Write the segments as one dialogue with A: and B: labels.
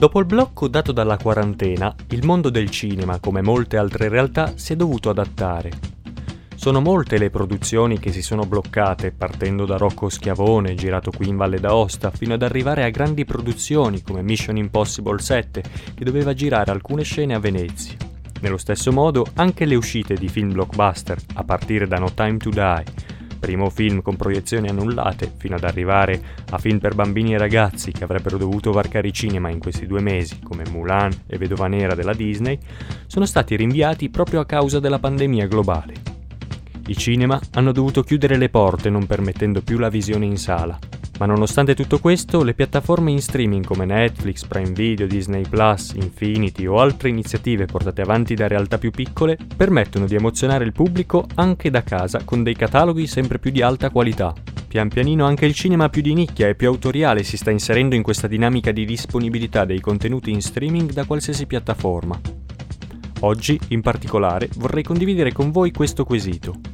A: Dopo il blocco dato dalla quarantena, il mondo del cinema, come molte altre realtà, si è dovuto adattare. Sono molte le produzioni che si sono bloccate, partendo da Rocco Schiavone, girato qui in Valle d'Aosta, fino ad arrivare a grandi produzioni come Mission Impossible 7, che doveva girare alcune scene a Venezia. Nello stesso modo, anche le uscite di film blockbuster, a partire da No Time to Die, primo film con proiezioni annullate, fino ad arrivare a film per bambini e ragazzi che avrebbero dovuto varcare i cinema in questi due mesi, come Mulan e Vedova Nera della Disney, sono stati rinviati proprio a causa della pandemia globale. I cinema hanno dovuto chiudere le porte non permettendo più la visione in sala, ma nonostante tutto questo, le piattaforme in streaming come Netflix, Prime Video, Disney Plus, Infinity o altre iniziative portate avanti da realtà più piccole permettono di emozionare il pubblico anche da casa con dei cataloghi sempre più di alta qualità. Pian pianino anche il cinema più di nicchia e più autoriale si sta inserendo in questa dinamica di disponibilità dei contenuti in streaming da qualsiasi piattaforma. Oggi, in particolare, vorrei condividere con voi questo quesito.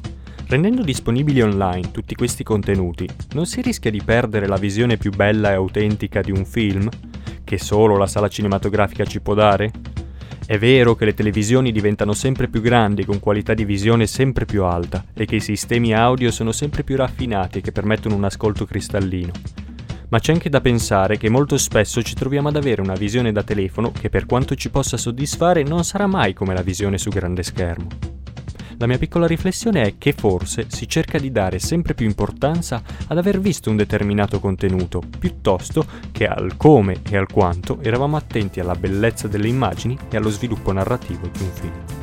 A: Rendendo disponibili online tutti questi contenuti, non si rischia di perdere la visione più bella e autentica di un film, che solo la sala cinematografica ci può dare? È vero che le televisioni diventano sempre più grandi con qualità di visione sempre più alta e che i sistemi audio sono sempre più raffinati e che permettono un ascolto cristallino. Ma c'è anche da pensare che molto spesso ci troviamo ad avere una visione da telefono che per quanto ci possa soddisfare non sarà mai come la visione su grande schermo. La mia piccola riflessione è che forse si cerca di dare sempre più importanza ad aver visto un determinato contenuto, piuttosto che al come e al quanto eravamo attenti alla bellezza delle immagini e allo sviluppo narrativo di un film.